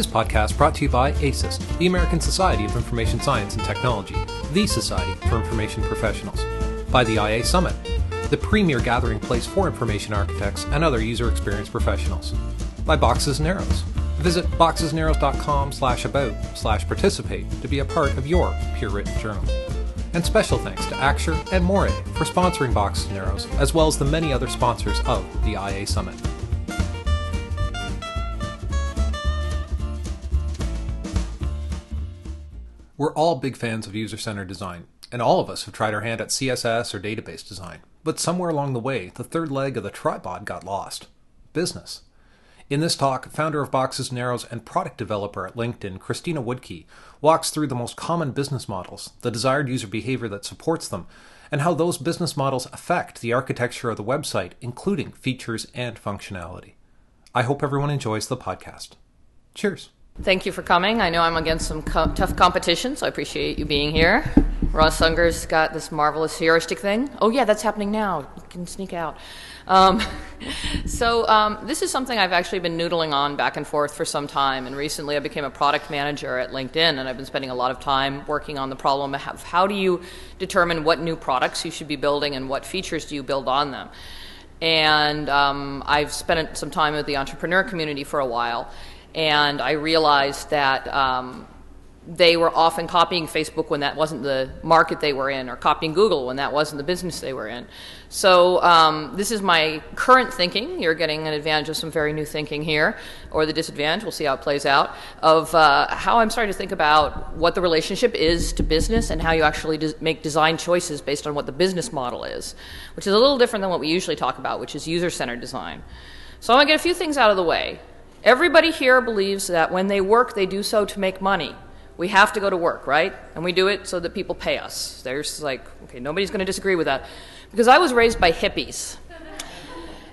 This podcast brought to you by ASIS, the American Society of Information Science and Technology, the Society for Information Professionals, by the IA Summit, the premier gathering place for information architects and other user experience professionals, by Boxes and Arrows. Visit boxesandarrows.com slash about slash participate to be a part of your peer written journal. And special thanks to Axure and Morae for sponsoring Boxes and Arrows, as well as the many other sponsors of the IA Summit. We're all big fans of user centered design, and all of us have tried our hand at CSS or database design. But somewhere along the way, the third leg of the tripod got lost business. In this talk, founder of Boxes and Arrows and product developer at LinkedIn, Christina Wodtke, walks through the most common business models, the desired user behavior that supports them, and how those business models affect the architecture of the website, including features and functionality. I hope everyone enjoys the podcast. Cheers. Thank you for coming. I know I'm against some co- tough competition, so I appreciate you being here. Russ Unger's got this marvelous heuristic thing. Oh, yeah, that's happening now. You can sneak out. Um, so, um, this is something I've actually been noodling on back and forth for some time. And recently I became a product manager at LinkedIn, and I've been spending a lot of time working on the problem of how do you determine what new products you should be building and what features do you build on them. And um, I've spent some time with the entrepreneur community for a while and I realized that um, they were often copying Facebook when that wasn't the market they were in, or copying Google when that wasn't the business they were in. So um, this is my current thinking. You're getting an advantage of some very new thinking here, or the disadvantage. We'll see how it plays out. Of uh, how I'm starting to think about what the relationship is to business and how you actually des- make design choices based on what the business model is, which is a little different than what we usually talk about, which is user-centered design. So I'm to get a few things out of the way. Everybody here believes that when they work, they do so to make money. We have to go to work, right? And we do it so that people pay us. There's like, okay, nobody's going to disagree with that. Because I was raised by hippies.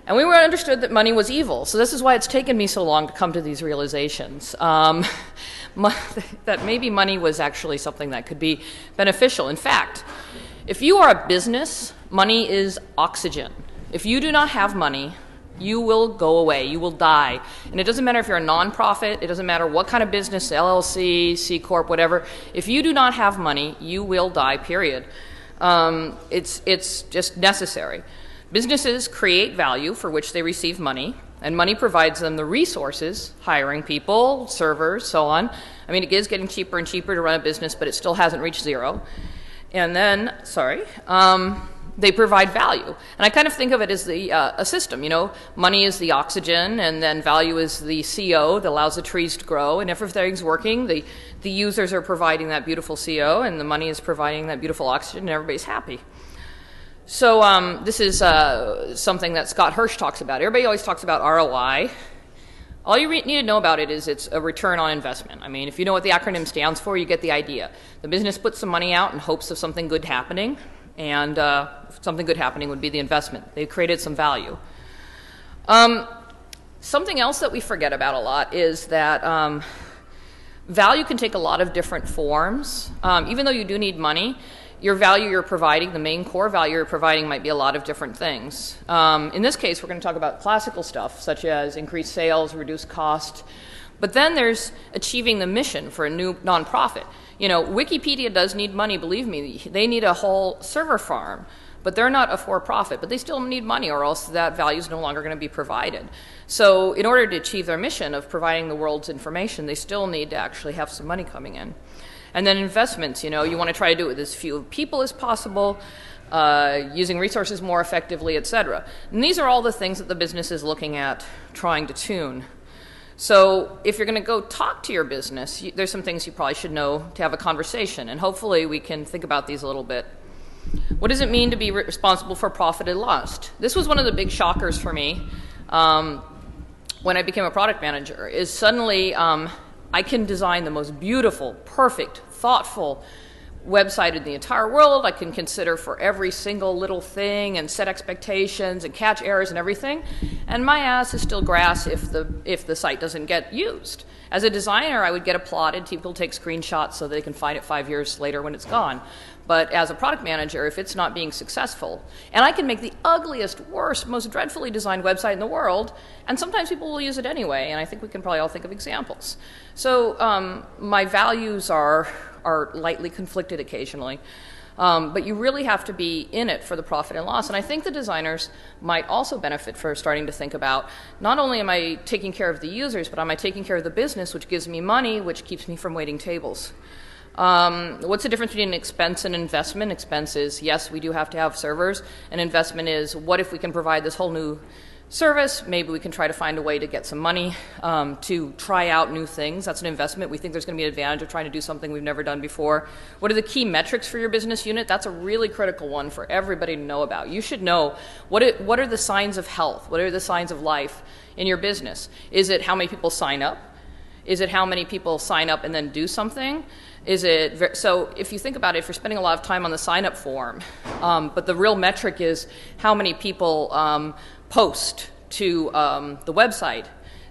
And we were understood that money was evil. So this is why it's taken me so long to come to these realizations. Um, that maybe money was actually something that could be beneficial. In fact, if you are a business, money is oxygen. If you do not have money, you will go away. You will die. And it doesn't matter if you're a nonprofit, it doesn't matter what kind of business, LLC, C Corp, whatever. If you do not have money, you will die, period. Um, it's, it's just necessary. Businesses create value for which they receive money, and money provides them the resources, hiring people, servers, so on. I mean, it is getting cheaper and cheaper to run a business, but it still hasn't reached zero. And then, sorry. Um, they provide value. And I kind of think of it as the, uh, a system. You know, money is the oxygen, and then value is the CO that allows the trees to grow. And if everything's working, the, the users are providing that beautiful CO, and the money is providing that beautiful oxygen, and everybody's happy. So um, this is uh, something that Scott Hirsch talks about. Everybody always talks about ROI. All you need to know about it is it's a return on investment. I mean, if you know what the acronym stands for, you get the idea. The business puts some money out in hopes of something good happening, and uh, something good happening would be the investment. They created some value. Um, something else that we forget about a lot is that um, value can take a lot of different forms. Um, even though you do need money, your value you're providing, the main core value you're providing, might be a lot of different things. Um, in this case, we're going to talk about classical stuff, such as increased sales, reduced cost. But then there's achieving the mission for a new nonprofit. You know, Wikipedia does need money, believe me. They need a whole server farm, but they're not a for profit, but they still need money, or else that value is no longer going to be provided. So, in order to achieve their mission of providing the world's information, they still need to actually have some money coming in. And then investments, you know, you want to try to do it with as few people as possible. Uh, using resources more effectively, et cetera. And these are all the things that the business is looking at trying to tune. So, if you're going to go talk to your business, you, there's some things you probably should know to have a conversation, and hopefully we can think about these a little bit. What does it mean to be responsible for profit and loss? This was one of the big shockers for me um, when I became a product manager. Is suddenly um, I can design the most beautiful, perfect, thoughtful website in the entire world. I can consider for every single little thing and set expectations and catch errors and everything. And my ass is still grass if the if the site doesn't get used. As a designer, I would get applauded. People take screenshots so they can find it five years later when it's gone. But as a product manager, if it's not being successful, and I can make the ugliest, worst, most dreadfully designed website in the world, and sometimes people will use it anyway, and I think we can probably all think of examples. So um, my values are, are lightly conflicted occasionally. Um, but you really have to be in it for the profit and loss. And I think the designers might also benefit for starting to think about not only am I taking care of the users, but am I taking care of the business, which gives me money, which keeps me from waiting tables. Um, what's the difference between an expense and investment? Expense is yes, we do have to have servers. An investment is what if we can provide this whole new service. Maybe we can try to find a way to get some money um, to try out new things. That's an investment. We think there's going to be an advantage of trying to do something we've never done before. What are the key metrics for your business unit? That's a really critical one for everybody to know about. You should know what, it, what are the signs of health? What are the signs of life in your business? Is it how many people sign up? Is it how many people sign up and then do something? Is it so? If you think about it, if you're spending a lot of time on the sign up form, um, but the real metric is how many people um, post to um, the website,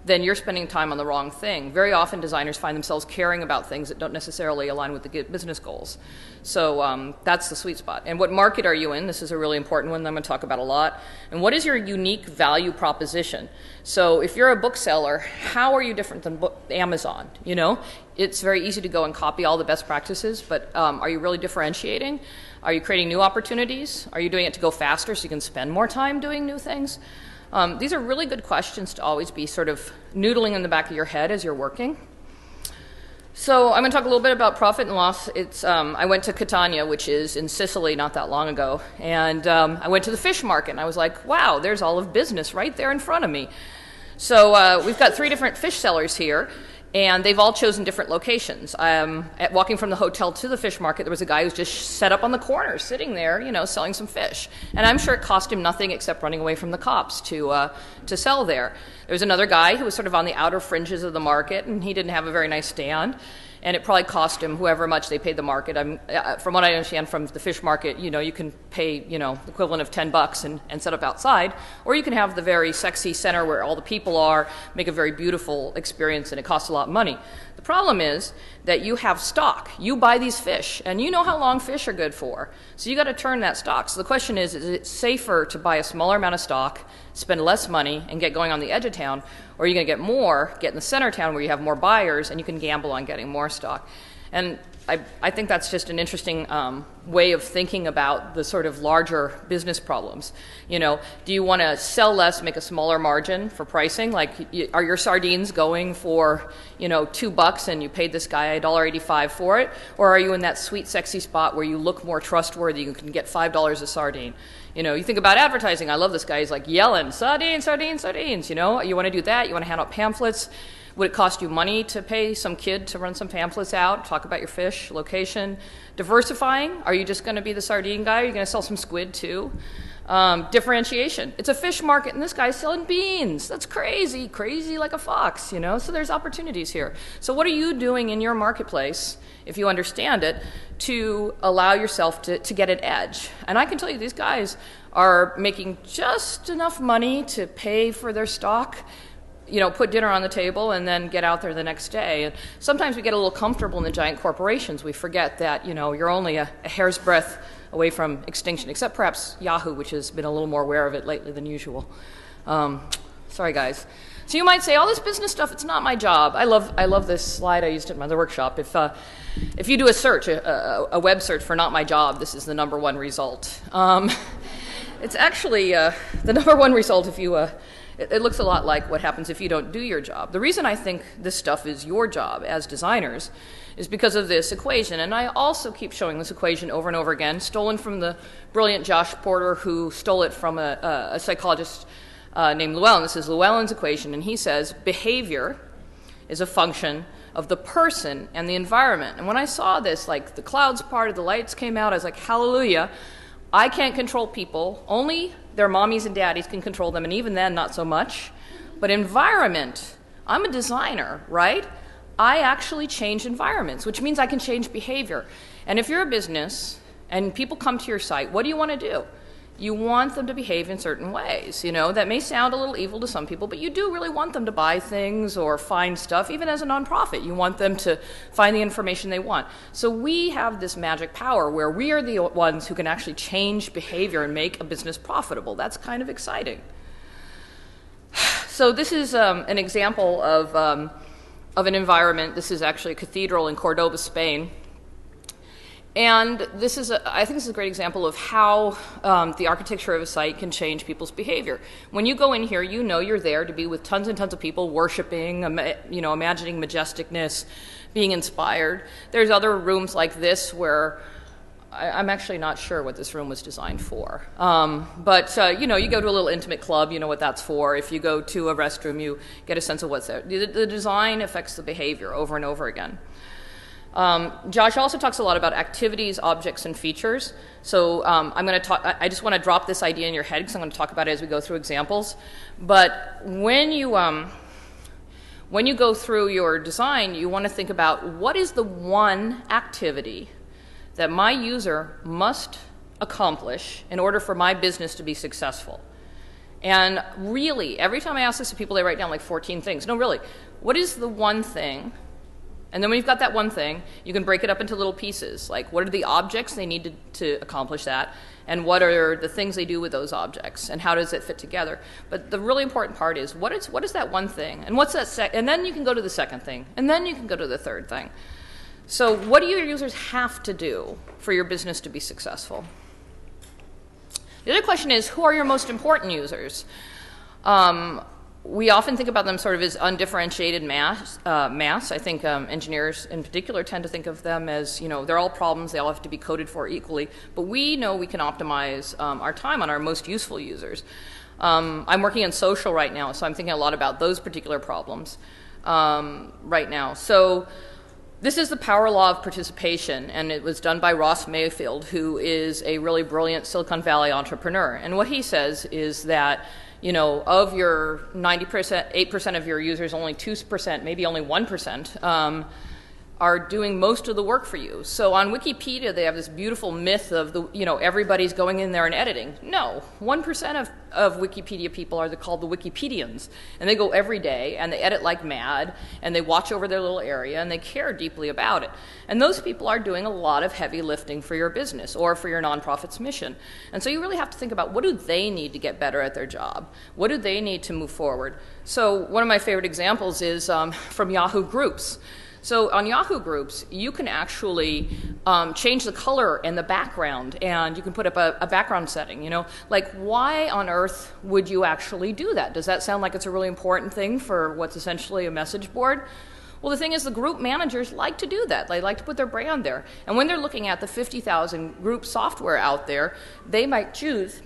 then you're spending time on the wrong thing. Very often, designers find themselves caring about things that don't necessarily align with the business goals. So um, that's the sweet spot. And what market are you in? This is a really important one that I'm going to talk about a lot. And what is your unique value proposition? So if you're a bookseller, how are you different than book- Amazon? You know, it's very easy to go and copy all the best practices, but um, are you really differentiating? Are you creating new opportunities? Are you doing it to go faster so you can spend more time doing new things? Um, these are really good questions to always be sort of noodling in the back of your head as you're working. So I'm going to talk a little bit about profit and loss. It's um, I went to Catania, which is in Sicily, not that long ago, and um, I went to the fish market, and I was like, "Wow, there's all of business right there in front of me." So uh, we've got three different fish sellers here, and they've all chosen different locations. Um, at walking from the hotel to the fish market, there was a guy who just set up on the corner, sitting there, you know, selling some fish. And I'm sure it cost him nothing except running away from the cops to uh, to sell there. There was another guy who was sort of on the outer fringes of the market, and he didn't have a very nice stand and it probably cost him whoever much they paid the market. I'm, uh, from what I understand from the fish market, you know, you can pay, you know, the equivalent of 10 bucks and, and set up outside, or you can have the very sexy center where all the people are, make a very beautiful experience, and it costs a lot of money. Problem is that you have stock. You buy these fish, and you know how long fish are good for. So you got to turn that stock. So the question is, is it safer to buy a smaller amount of stock, spend less money, and get going on the edge of town, or are you going to get more, get in the center town where you have more buyers and you can gamble on getting more stock? And I, I think that's just an interesting um, way of thinking about the sort of larger business problems. You know, do you want to sell less, make a smaller margin for pricing? Like, are your sardines going for you know two bucks and you paid this guy a dollar eighty-five for it, or are you in that sweet, sexy spot where you look more trustworthy? You can get five dollars a sardine. You know, you think about advertising. I love this guy. He's like yelling, sardines, sardines, sardines. You know, you want to do that. You want to hand out pamphlets. Would it cost you money to pay some kid to run some pamphlets out, talk about your fish, location? Diversifying. Are you just going to be the sardine guy? Are you going to sell some squid too? Um, differentiation. It's a fish market, and this guy's selling beans. That's crazy, crazy like a fox, you know? So there's opportunities here. So, what are you doing in your marketplace, if you understand it, to allow yourself to, to get an edge? And I can tell you, these guys are making just enough money to pay for their stock you know, put dinner on the table and then get out there the next day. And sometimes we get a little comfortable in the giant corporations. We forget that, you know, you're only a, a hair's breadth away from extinction, except perhaps Yahoo, which has been a little more aware of it lately than usual. Um, sorry, guys. So you might say, all this business stuff, it's not my job. I love, I love this slide I used at my other workshop. If, uh, if you do a search, a, a, web search for not my job, this is the number one result. Um, it's actually uh, the number one result if you, uh, it, it looks a lot like what happens if you don't do your job. The reason I think this stuff is your job as designers is because of this equation. And I also keep showing this equation over and over again, stolen from the brilliant Josh Porter, who stole it from a, a, a psychologist uh, named Llewellyn. This is Llewellyn's equation, and he says behavior is a function of the person and the environment. And when I saw this, like the clouds parted, the lights came out, I was like, hallelujah. I can't control people. Only their mommies and daddies can control them, and even then, not so much. But environment, I'm a designer, right? I actually change environments, which means I can change behavior. And if you're a business and people come to your site, what do you want to do? You want them to behave in certain ways. You know, that may sound a little evil to some people, but you do really want them to buy things or find stuff, even as a nonprofit. You want them to find the information they want. So we have this magic power where we are the ones who can actually change behavior and make a business profitable. That's kind of exciting. So this is um, an example of, um, of an environment. This is actually a cathedral in Cordoba, Spain. And this is, a, I think, this is a great example of how um, the architecture of a site can change people's behavior. When you go in here, you know you're there to be with tons and tons of people worshiping, you know, imagining majesticness, being inspired. There's other rooms like this where I, am actually not sure what this room was designed for. Um, but, uh, you know, you go to a little intimate club, you know what that's for. If you go to a restroom, you get a sense of what's there. The, the design affects the behavior over and over again. Um, Josh also talks a lot about activities, objects, and features. So um, I'm going to talk. I just want to drop this idea in your head because I'm going to talk about it as we go through examples. But when you um, when you go through your design, you want to think about what is the one activity that my user must accomplish in order for my business to be successful. And really, every time I ask this to people, they write down like 14 things. No, really, what is the one thing and then when you've got that one thing, you can break it up into little pieces. Like, what are the objects they need to, to accomplish that? And what are the things they do with those objects? And how does it fit together? But the really important part is what is, what is that one thing? And what's that sec- And then you can go to the second thing. And then you can go to the third thing. So, what do your users have to do for your business to be successful? The other question is who are your most important users? Um, we often think about them sort of as undifferentiated mass. Uh, mass. I think um, engineers, in particular, tend to think of them as you know they're all problems. They all have to be coded for equally. But we know we can optimize um, our time on our most useful users. Um, I'm working in social right now, so I'm thinking a lot about those particular problems um, right now. So. This is the power law of participation, and it was done by Ross Mayfield, who is a really brilliant Silicon Valley entrepreneur. And what he says is that you know, of your 90%, 8% of your users, only 2%, maybe only 1%, um, are doing most of the work for you. So on Wikipedia, they have this beautiful myth of the, you know, everybody's going in there and editing. No, 1% of, of Wikipedia people are the, called the Wikipedians. And they go every day and they edit like mad and they watch over their little area and they care deeply about it. And those people are doing a lot of heavy lifting for your business or for your nonprofit's mission. And so you really have to think about what do they need to get better at their job? What do they need to move forward? So one of my favorite examples is um, from Yahoo Groups. So on Yahoo Groups, you can actually um, change the color and the background, and you can put up a, a, background setting. You know, like why on earth would you actually do that? Does that sound like it's a really important thing for what's essentially a message board? Well, the thing is, the group managers like to do that. They like to put their brand there. And when they're looking at the 50,000 group software out there, they might choose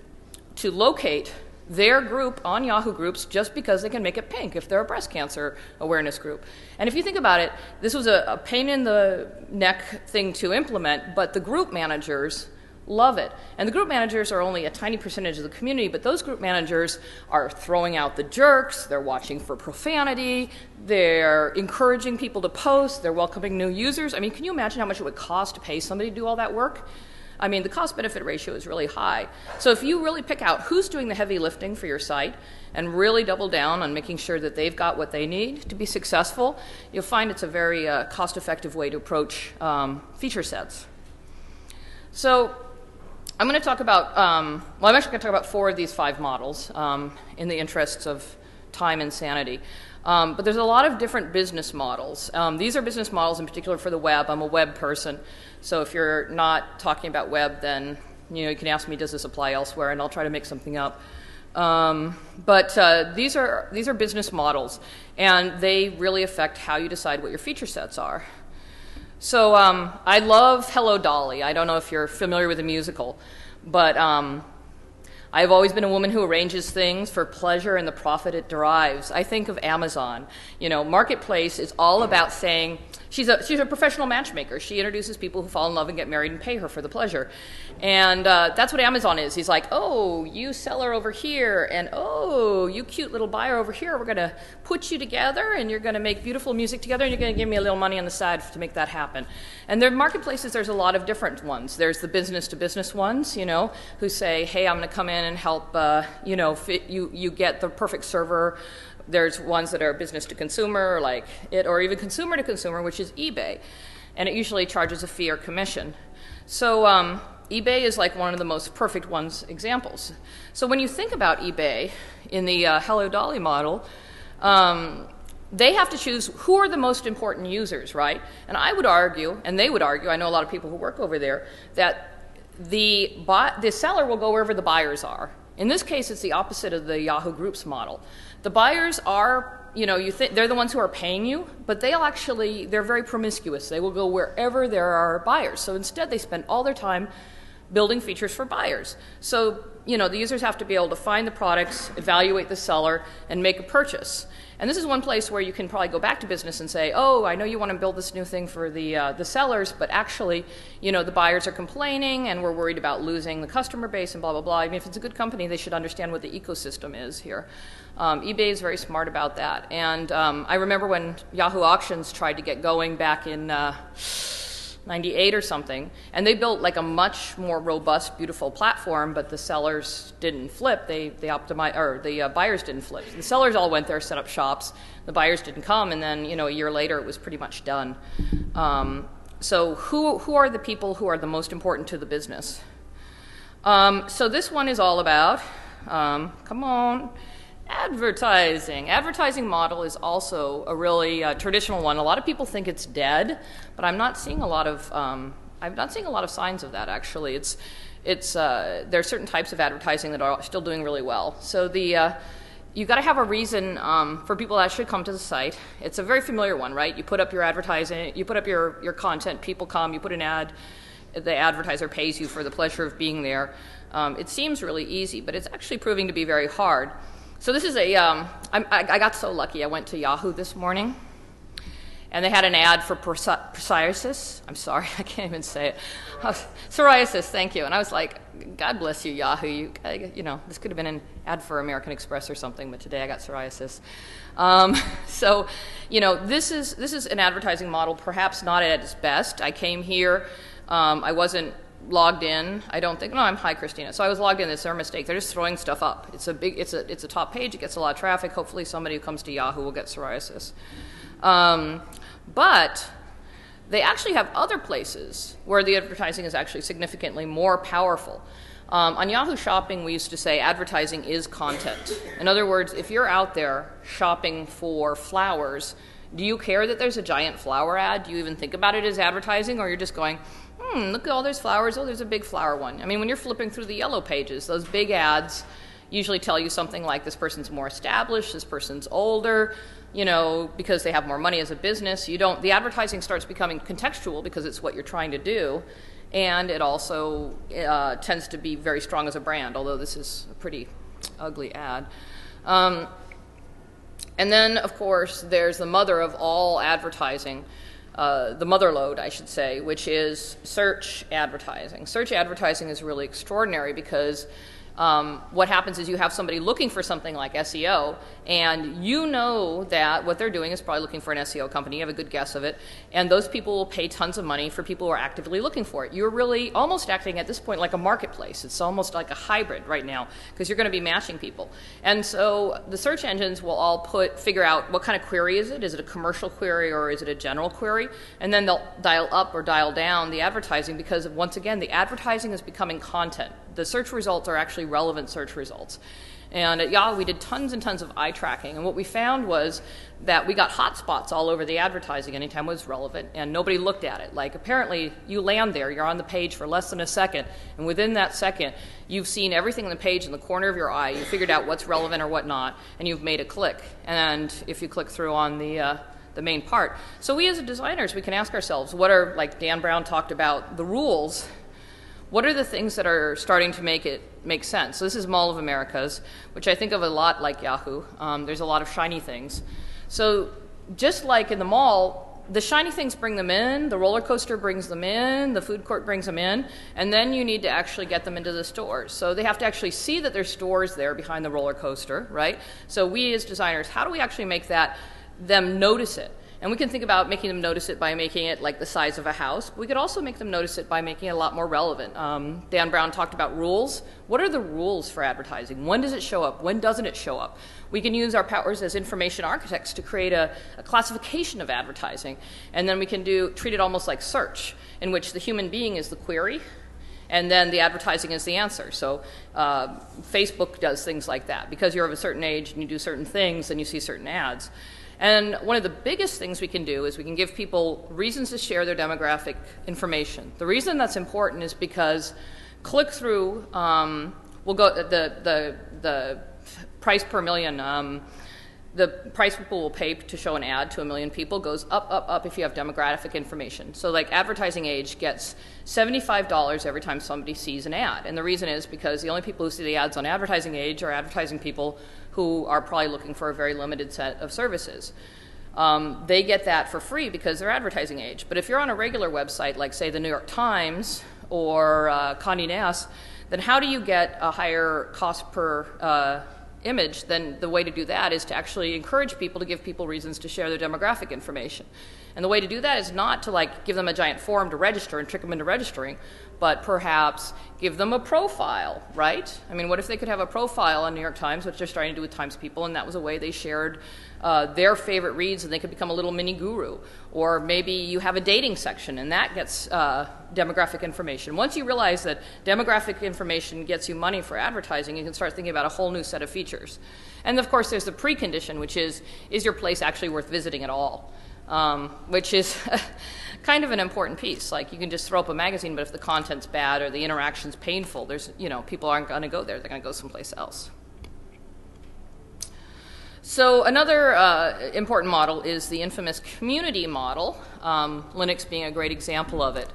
to locate their group on Yahoo Groups just because they can make it pink if they're a breast cancer awareness group. And if you think about it, this was a, a pain in the neck thing to implement, but the group managers love it. And the group managers are only a tiny percentage of the community, but those group managers are throwing out the jerks, they're watching for profanity, they're encouraging people to post, they're welcoming new users. I mean, can you imagine how much it would cost to pay somebody to do all that work? I mean, the cost benefit ratio is really high. So if you really pick out who's doing the heavy lifting for your site and really double down on making sure that they've got what they need to be successful, you'll find it's a very uh, cost effective way to approach um, feature sets. So I'm going to talk about, um, well, I'm actually going to talk about four of these five models um, in the interests of time and sanity. Um, but there's a lot of different business models. Um, these are business models in particular for the web. I'm a web person. So if you're not talking about web, then you know you can ask me, does this apply elsewhere, and I'll try to make something up. Um, but uh, these are these are business models, and they really affect how you decide what your feature sets are. So um, I love Hello Dolly. I don't know if you're familiar with the musical, but um, I've always been a woman who arranges things for pleasure and the profit it derives. I think of Amazon. You know, Marketplace is all about saying, she's a, she's a professional matchmaker. She introduces people who fall in love and get married and pay her for the pleasure. And uh, that's what Amazon is. He's like, oh, you seller over here, and oh, you cute little buyer over here. We're going to put you together, and you're going to make beautiful music together, and you're going to give me a little money on the side to make that happen. And are marketplaces, there's a lot of different ones. There's the business to business ones, you know, who say, hey, I'm going to come in and help, uh, you know, fit, you, you get the perfect server there's ones that are business to consumer, like it, or even consumer to consumer, which is eBay. And it usually charges a fee or commission. So um, eBay is like one of the most perfect ones examples. So when you think about eBay in the uh, Hello Dolly model, um, they have to choose who are the most important users, right? And I would argue, and they would argue, I know a lot of people who work over there, that the, the seller will go wherever the buyers are. In this case, it's the opposite of the Yahoo Groups model. The buyers are, you know, you think they're the ones who are paying you, but they'll actually they're very promiscuous. They will go wherever there are buyers. So instead, they spend all their time building features for buyers. So, you know, the users have to be able to find the products, evaluate the seller, and make a purchase. And this is one place where you can probably go back to business and say, oh, I know you want to build this new thing for the, uh, the sellers, but actually, you know, the buyers are complaining and we're worried about losing the customer base and blah, blah, blah. I mean, if it's a good company, they should understand what the ecosystem is here. Um, eBay is very smart about that. And um, I remember when Yahoo Auctions tried to get going back in. Uh, 98 or something, and they built like a much more robust, beautiful platform. But the sellers didn't flip; they they optimized, or the uh, buyers didn't flip. The sellers all went there, set up shops. The buyers didn't come, and then you know a year later it was pretty much done. Um, so who who are the people who are the most important to the business? Um, so this one is all about. Um, come on Advertising. Advertising model is also a really uh, traditional one. A lot of people think it's dead, but I'm not seeing a lot of um, I'm not seeing a lot of signs of that actually. It's it's uh, there are certain types of advertising that are still doing really well. So the uh, you got to have a reason um, for people that should come to the site. It's a very familiar one, right? You put up your advertising, you put up your, your content, people come, you put an ad, the advertiser pays you for the pleasure of being there. Um, it seems really easy, but it's actually proving to be very hard. So this is a. Um, I, I got so lucky. I went to Yahoo this morning, and they had an ad for psoriasis. I'm sorry, I can't even say it. Oh, psoriasis, thank you. And I was like, God bless you, Yahoo. You, you know, this could have been an ad for American Express or something, but today I got psoriasis. Um, so, you know, this is this is an advertising model, perhaps not at its best. I came here. Um, I wasn't logged in. I don't think. No, I'm hi, Christina. So I was logged in. It's their mistake. They're just throwing stuff up. It's a big. It's a. It's a top page. It gets a lot of traffic. Hopefully, somebody who comes to Yahoo will get psoriasis. Um, but they actually have other places where the advertising is actually significantly more powerful. Um, on Yahoo Shopping, we used to say advertising is content. In other words, if you're out there shopping for flowers, do you care that there's a giant flower ad? Do you even think about it as advertising, or you're just going, hmm, look at all those flowers. Oh, there's a big flower one. I mean, when you're flipping through the yellow pages, those big ads usually tell you something like this person's more established, this person's older, you know, because they have more money as a business. You don't, the advertising starts becoming contextual because it's what you're trying to do. And it also uh, tends to be very strong as a brand, although this is a pretty ugly ad. Um, and then, of course, there's the mother of all advertising, uh, the mother load, I should say, which is search advertising. Search advertising is really extraordinary because um, what happens is you have somebody looking for something like SEO, and you know that what they're doing is probably looking for an SEO company. You have a good guess of it, and those people will pay tons of money for people who are actively looking for it. You're really almost acting at this point like a marketplace. It's almost like a hybrid right now because you're going to be matching people. And so the search engines will all put figure out what kind of query is it? Is it a commercial query or is it a general query? And then they'll dial up or dial down the advertising because once again the advertising is becoming content the search results are actually relevant search results. And at Yahoo, we did tons and tons of eye tracking. And what we found was that we got hotspots all over the advertising anytime it was relevant, and nobody looked at it. Like, apparently, you land there, you're on the page for less than a second, and within that second, you've seen everything on the page in the corner of your eye. You figured out what's relevant or what not, and you've made a click. And if you click through on the uh, the main part. So we as designers, we can ask ourselves, what are, like Dan Brown talked about, the rules what are the things that are starting to make it make sense? So this is Mall of Americas, which I think of a lot like Yahoo. Um, there's a lot of shiny things. So just like in the mall, the shiny things bring them in, the roller coaster brings them in, the food court brings them in, and then you need to actually get them into the stores. So they have to actually see that there's stores there behind the roller coaster, right? So we as designers, how do we actually make that them notice it? And we can think about making them notice it by making it like the size of a house. We could also make them notice it by making it a lot more relevant. Um, Dan Brown talked about rules. What are the rules for advertising? When does it show up? When doesn't it show up? We can use our powers as information architects to create a, a classification of advertising. And then we can do treat it almost like search, in which the human being is the query and then the advertising is the answer. So uh, Facebook does things like that. Because you're of a certain age and you do certain things, and you see certain ads. And one of the biggest things we can do is we can give people reasons to share their demographic information. The reason that's important is because click through um, will go the the the price per million. Um, the price people will pay to show an ad to a million people goes up, up, up if you have demographic information. So, like advertising age gets $75 every time somebody sees an ad. And the reason is because the only people who see the ads on advertising age are advertising people who are probably looking for a very limited set of services. Um, they get that for free because they're advertising age. But if you're on a regular website, like, say, the New York Times or uh, Condé Nast, then how do you get a higher cost per uh, image? Then the way to do that is to actually encourage people to give people reasons to share their demographic information. And the way to do that is not to like give them a giant form to register and trick them into registering, but perhaps give them a profile, right? I mean, what if they could have a profile on New York Times, which they're starting to do with Times People, and that was a way they shared uh, their favorite reads and they could become a little mini guru. Or maybe you have a dating section and that gets uh, demographic information. Once you realize that demographic information gets you money for advertising, you can start thinking about a whole new set of features. And of course, there's the precondition, which is is your place actually worth visiting at all? Um, which is kind of an important piece. Like you can just throw up a magazine, but if the content's bad or the interaction's painful, there's you know people aren't going to go there. They're going to go someplace else. So another uh, important model is the infamous community model. Um, Linux being a great example of it.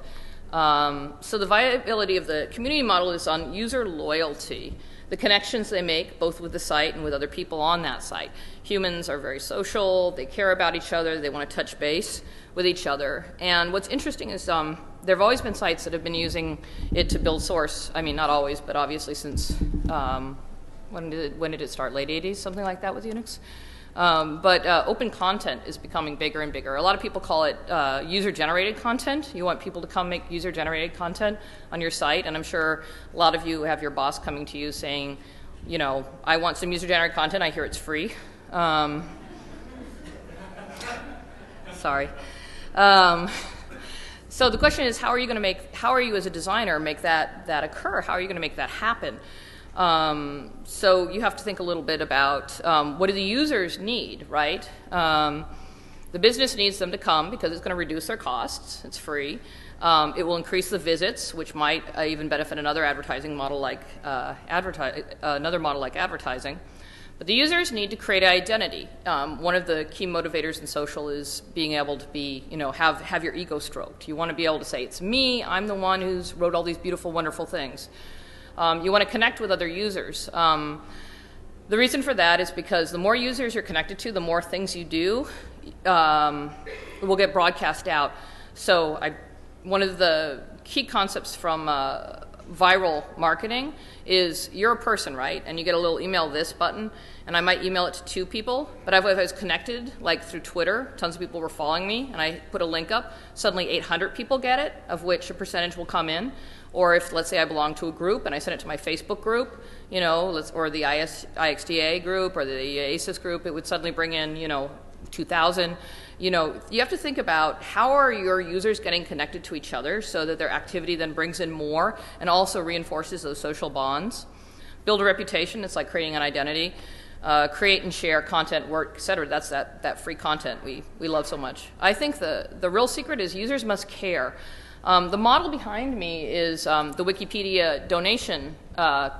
Um, so the viability of the community model is on user loyalty the connections they make, both with the site and with other people on that site. Humans are very social, they care about each other, they want to touch base with each other. And what's interesting is um, there have always been sites that have been using it to build source. I mean, not always, but obviously since um, when, did it, when did it start? Late 80s, something like that with Unix? Um, but uh, open content is becoming bigger and bigger. A lot of people call it uh, user generated content. You want people to come make user generated content on your site, and I'm sure a lot of you have your boss coming to you saying, you know, I want some user generated content, I hear it's free. Um, sorry. Um, so the question is, how are you going to make, how are you as a designer make that, that occur? How are you going to make that happen? Um, so you have to think a little bit about um, what do the users need, right? Um, the business needs them to come because it's going to reduce their costs. It's free. Um, it will increase the visits, which might uh, even benefit another advertising model like uh, adverti- uh, another model like advertising. But the users need to create identity. Um, one of the key motivators in social is being able to be, you know, have, have your ego stroked. You want to be able to say, it's me, I'm the one who's wrote all these beautiful, wonderful things. Um, you want to connect with other users. Um, the reason for that is because the more users you're connected to, the more things you do um, will get broadcast out. So, I, one of the key concepts from uh, viral marketing is you're a person, right? And you get a little email this button, and I might email it to two people, but if I was connected, like through Twitter, tons of people were following me, and I put a link up, suddenly 800 people get it, of which a percentage will come in. Or if, let's say, I belong to a group and I send it to my Facebook group, you know, or the IS, IXDA group or the ACES group, it would suddenly bring in, you know, 2,000. You know, you have to think about how are your users getting connected to each other so that their activity then brings in more and also reinforces those social bonds. Build a reputation, it's like creating an identity. Uh, create and share content, work, et cetera. That's that, that free content we, we love so much. I think the, the real secret is users must care. Um, the model behind me is um, the Wikipedia donation uh,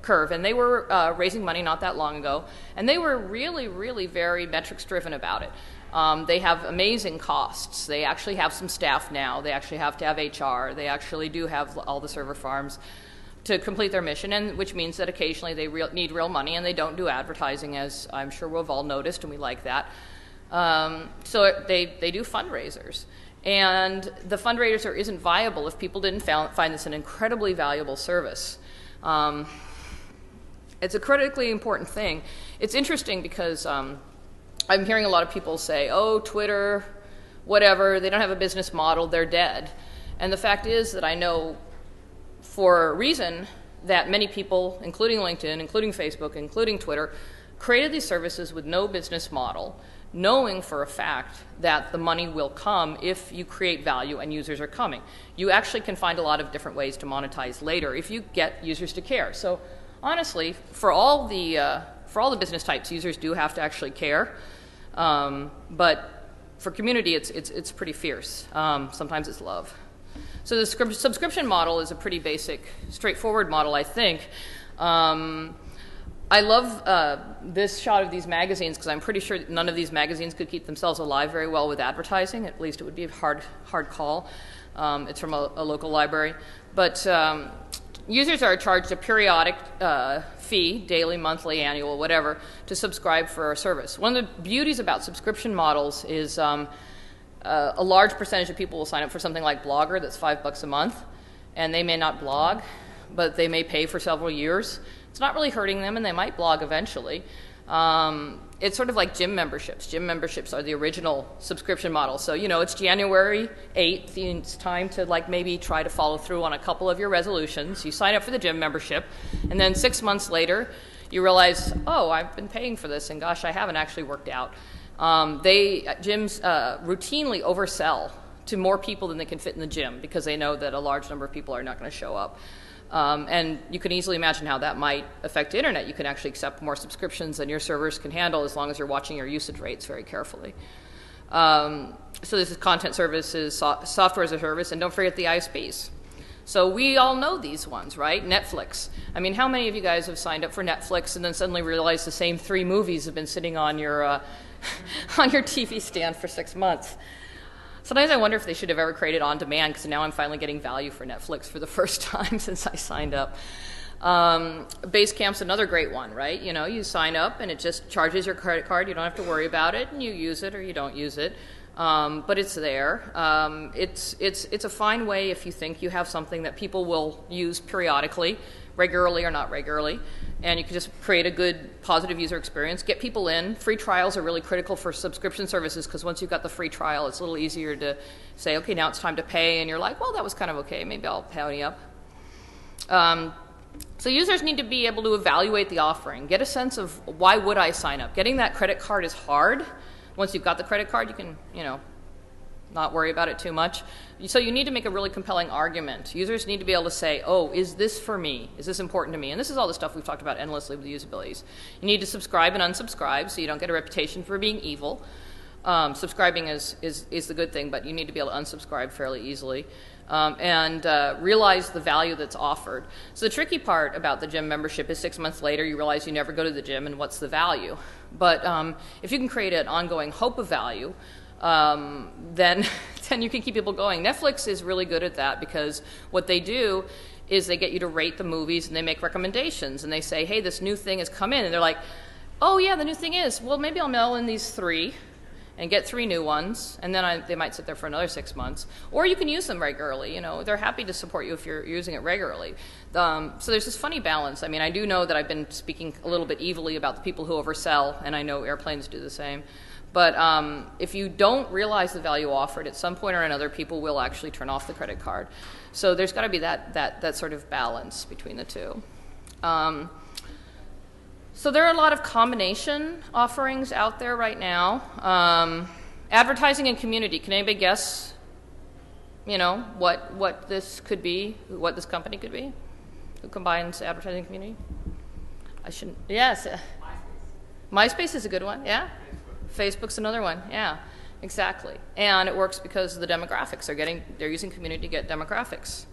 curve, and they were uh, raising money not that long ago, and they were really, really very metrics driven about it. Um, they have amazing costs. They actually have some staff now. They actually have to have HR. They actually do have all the server farms to complete their mission, and which means that occasionally they real, need real money and they don't do advertising, as I'm sure we've all noticed, and we like that. Um, so they, they do fundraisers. And the fundraiser isn't viable if people didn't found, find this an incredibly valuable service. Um, it's a critically important thing. It's interesting because um, I'm hearing a lot of people say, oh, Twitter, whatever, they don't have a business model, they're dead. And the fact is that I know for a reason that many people, including LinkedIn, including Facebook, including Twitter, created these services with no business model, knowing for a fact that the money will come if you create value and users are coming. You actually can find a lot of different ways to monetize later if you get users to care. So honestly, for all the uh, for all the business types, users do have to actually care. Um, but for community, it's it's it's pretty fierce. Um, sometimes it's love. So the subscription model is a pretty basic, straightforward model, I think. Um, I love uh, this shot of these magazines because I'm pretty sure none of these magazines could keep themselves alive very well with advertising. At least it would be a hard, hard call. Um, it's from a, a, local library. But um, users are charged a periodic uh, fee, daily, monthly, annual, whatever, to subscribe for a service. One of the beauties about subscription models is um, uh, a large percentage of people will sign up for something like Blogger that's five bucks a month, and they may not blog, but they may pay for several years it's not really hurting them, and they might blog eventually. Um, it's sort of like gym memberships. Gym memberships are the original subscription model. So, you know, it's January 8th. It's time to, like, maybe try to follow through on a couple of your resolutions. You sign up for the gym membership, and then six months later, you realize, oh, I've been paying for this, and gosh, I haven't actually worked out. Um, they, gyms uh, routinely oversell to more people than they can fit in the gym because they know that a large number of people are not going to show up. Um, and you can easily imagine how that might affect the internet. You can actually accept more subscriptions than your servers can handle as long as you're watching your usage rates very carefully. Um, so this is content services, so- software as a service, and don't forget the ISPs. So we all know these ones, right? Netflix. I mean, how many of you guys have signed up for Netflix and then suddenly realized the same three movies have been sitting on your uh, on your TV stand for six months? Sometimes I wonder if they should have ever created on demand because now I'm finally getting value for Netflix for the first time since I signed up. Um, Basecamp's another great one, right? You know, you sign up and it just charges your credit card. You don't have to worry about it, and you use it or you don't use it. Um, but it's there. Um, it's it's it's a fine way if you think you have something that people will use periodically, regularly or not regularly and you can just create a good positive user experience. Get people in. Free trials are really critical for subscription services because once you've got the free trial it's a little easier to say okay now it's time to pay and you're like well that was kind of okay. Maybe i'll pony up. Um, so users need to be able to evaluate the offering. Get a sense of why would i sign up? Getting that credit card is hard. Once you've got the credit card you can you know not worry about it too much. So you need to make a really compelling argument. Users need to be able to say, oh, is this for me? Is this important to me? And this is all the stuff we've talked about endlessly with usabilities. You need to subscribe and unsubscribe so you don't get a reputation for being evil. Um, subscribing is, is, is the good thing, but you need to be able to unsubscribe fairly easily. Um, and uh, realize the value that's offered. So the tricky part about the gym membership is six months later you realize you never go to the gym and what's the value. But um, if you can create an ongoing hope of value, um, then then you can keep people going. Netflix is really good at that because what they do is they get you to rate the movies and they make recommendations and they say, hey, this new thing has come in, and they're like, oh yeah, the new thing is, well maybe I'll mail in these three and get three new ones, and then I, they might sit there for another six months. Or you can use them regularly. You know, they're happy to support you if you're using it regularly. Um, so there's this funny balance. I mean, I do know that I've been speaking a little bit evilly about the people who oversell, and I know airplanes do the same. But um, if you don't realize the value offered, at some point or another, people will actually turn off the credit card. So there's got to be that, that, that sort of balance between the two. Um, so there are a lot of combination offerings out there right now. Um, advertising and community. Can anybody guess? You know what what this could be? What this company could be? Who combines advertising and community? I shouldn't. Yes. MySpace. MySpace is a good one. Yeah. Facebook's another one. Yeah, exactly. And it works because of the demographics They're getting they're using community to get demographics.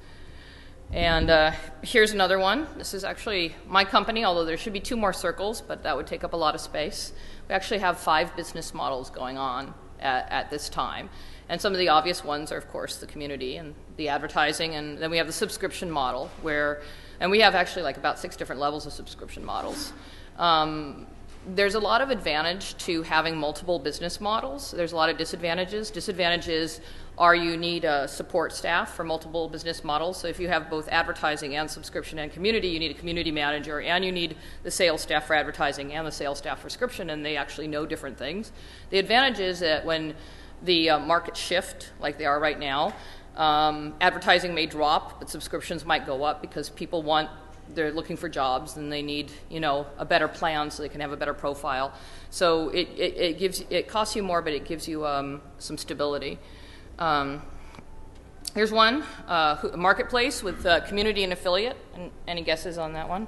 And uh, here's another one. This is actually my company, although there should be two more circles, but that would take up a lot of space. We actually have five business models going on at, at this time. And some of the obvious ones are, of course, the community and the advertising, and then we have the subscription model, where, and we have actually like about six different levels of subscription models. Um, there's a lot of advantage to having multiple business models. There's a lot of disadvantages. Disadvantages are you need a support staff for multiple business models. So if you have both advertising and subscription and community, you need a community manager and you need the sales staff for advertising and the sales staff for subscription, and they actually know different things. The advantage is that when the uh, market shift, like they are right now, um, advertising may drop, but subscriptions might go up because people want they're looking for jobs and they need you know a better plan so they can have a better profile. So it, it, it gives it costs you more, but it gives you um, some stability. Um, here's one uh, marketplace with uh, community and affiliate. And any guesses on that one?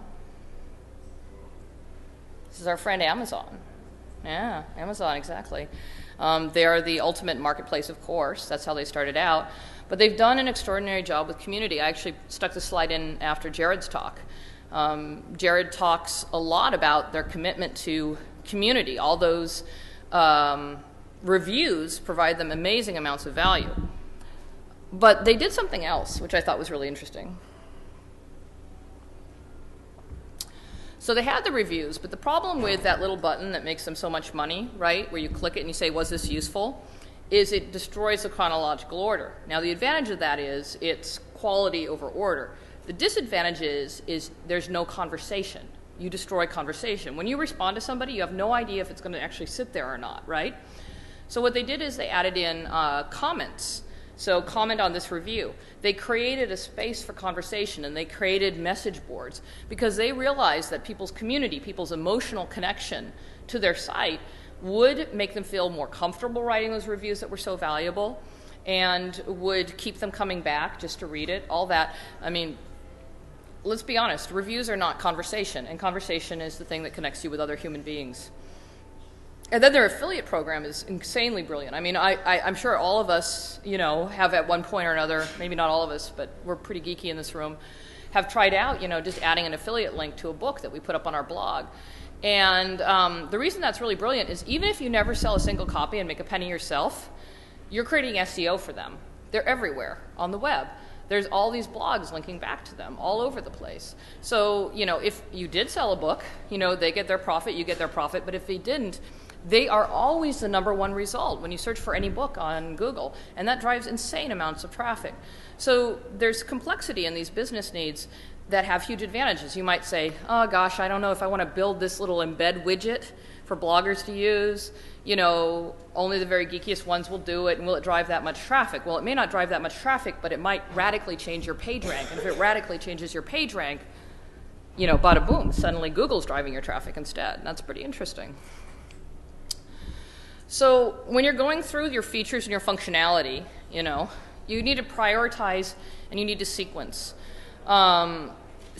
This is our friend Amazon. Yeah, Amazon exactly. Um, they are the ultimate marketplace, of course. That's how they started out. But they've done an extraordinary job with community. I actually stuck the slide in after Jared's talk. Um, Jared talks a lot about their commitment to community. All those um, reviews provide them amazing amounts of value. But they did something else, which I thought was really interesting. So they had the reviews, but the problem with that little button that makes them so much money, right, where you click it and you say, Was this useful? is it destroys the chronological order. Now, the advantage of that is it's quality over order. The disadvantage is, is there's no conversation. You destroy conversation. When you respond to somebody, you have no idea if it's going to actually sit there or not, right? So, what they did is they added in uh, comments. So, comment on this review. They created a space for conversation and they created message boards because they realized that people's community, people's emotional connection to their site would make them feel more comfortable writing those reviews that were so valuable and would keep them coming back just to read it, all that. I mean, let's be honest, reviews are not conversation, and conversation is the thing that connects you with other human beings. And then their affiliate program is insanely brilliant. I mean, I, I, am sure all of us, you know, have at one point or another, maybe not all of us, but we're pretty geeky in this room, have tried out, you know, just adding an affiliate link to a book that we put up on our blog. And um, the reason that's really brilliant is even if you never sell a single copy and make a penny yourself, you're creating SEO for them. They're everywhere on the web. There's all these blogs linking back to them all over the place. So, you know, if you did sell a book, you know, they get their profit, you get their profit, but if they didn't, they are always the number one result when you search for any book on Google, and that drives insane amounts of traffic. So there's complexity in these business needs that have huge advantages. You might say, oh gosh, I don't know if I want to build this little embed widget for bloggers to use. You know, only the very geekiest ones will do it, and will it drive that much traffic? Well, it may not drive that much traffic, but it might radically change your page rank. And if it radically changes your page rank, you know, bada boom, suddenly Google's driving your traffic instead. And that's pretty interesting. So when you're going through your features and your functionality, you know, you need to prioritize and you need to sequence. Um,